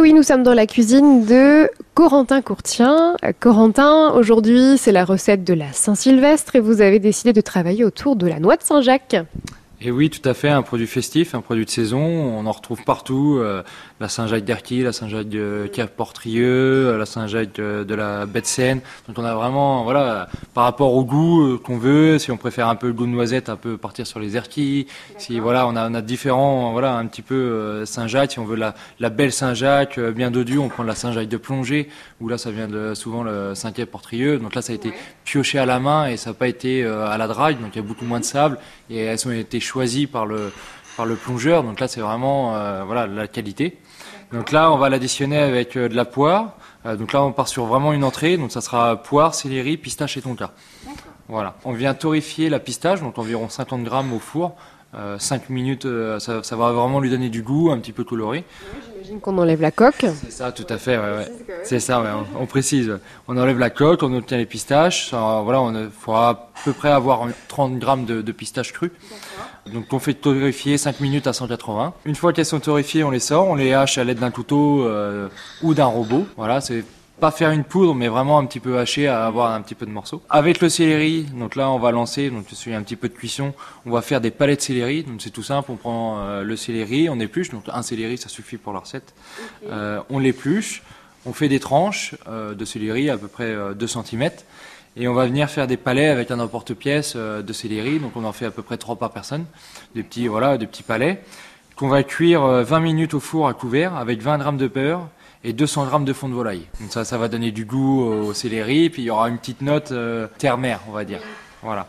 Oui, nous sommes dans la cuisine de Corentin Courtien. Corentin, aujourd'hui, c'est la recette de la Saint-Sylvestre et vous avez décidé de travailler autour de la noix de Saint-Jacques. Et oui, tout à fait, un produit festif, un produit de saison. On en retrouve partout. Euh, la Saint-Jacques d'Arquy, la Saint-Jacques de Cap-Portrieux, euh, la Saint-Jacques de, la baie de Seine. Donc on a vraiment, voilà, par rapport au goût euh, qu'on veut, si on préfère un peu le goût de noisette, un peu partir sur les erquilles. Si voilà, on a, on a différents, voilà, un petit peu Saint-Jacques. Si on veut la, la belle Saint-Jacques, bien dodue, on prend la Saint-Jacques de plongée, où là ça vient de souvent le Saint-Cap-Portrieux. Donc là ça a été pioché à la main et ça n'a pas été à la drague, donc il y a beaucoup moins de sable et elles ont été choisi par le, par le plongeur. Donc là, c'est vraiment euh, voilà, la qualité. Donc là, on va l'additionner avec euh, de la poire. Euh, donc là, on part sur vraiment une entrée. Donc ça sera poire, céleri, pistache et tonka. Voilà. On vient torréfier la pistache, donc environ 50 grammes au four. 5 minutes, ça, ça, va vraiment lui donner du goût, un petit peu coloré. J'imagine qu'on enlève la coque. C'est ça, tout à fait. Ouais, C'est ça, on, précise. On enlève la coque, on obtient les pistaches. voilà, on faudra à peu près avoir 30 grammes de, de pistaches crues. Donc on fait torréfier 5 minutes à 180. Une fois qu'elles sont torréfiées, on les sort, on les hache à l'aide d'un couteau euh, ou d'un robot. Voilà, c'est pas faire une poudre, mais vraiment un petit peu haché à avoir un petit peu de morceaux. Avec le céleri, donc là on va lancer, donc je suis un petit peu de cuisson, on va faire des palettes de céleri, donc c'est tout simple, on prend euh, le céleri, on épluche, donc un céleri ça suffit pour la recette. Euh, on l'épluche, on fait des tranches de céleri à peu près 2 cm. Et on va venir faire des palets avec un emporte-pièce euh, de céleri. Donc on en fait à peu près trois par personne. Des petits, voilà, des petits palets. Qu'on va cuire 20 euh, minutes au four à couvert avec 20 grammes de beurre et 200 grammes de fond de volaille. Donc ça, ça va donner du goût au céleri. Puis il y aura une petite note euh, terre-mer, on va dire. Voilà.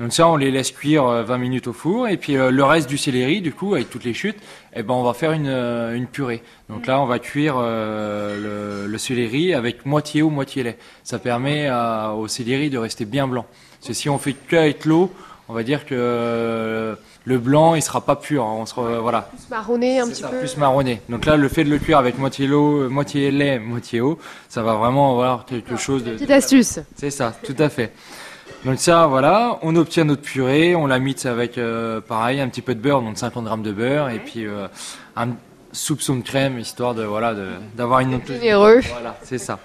Donc ça, on les laisse cuire 20 minutes au four. Et puis le reste du céleri, du coup, avec toutes les chutes, eh ben, on va faire une, purée. Donc là, on va cuire le, le, céleri avec moitié eau, moitié lait. Ça permet au céleri de rester bien blanc. C'est si on fait que avec l'eau, on va dire que le blanc, il sera pas pur. Hein. on sera, voilà. Plus marronné un petit ça, peu. Plus marronné. Donc là, le fait de le cuire avec moitié l'eau, moitié lait, moitié eau, ça va vraiment avoir quelque chose de. Petite astuce. C'est ça, tout à fait. Donc ça, voilà, on obtient notre purée, on la mixe avec, euh, pareil, un petit peu de beurre, donc 50 grammes de beurre, et puis euh, un soupçon de crème, histoire de, voilà, d'avoir une... Généreux. Voilà, c'est ça.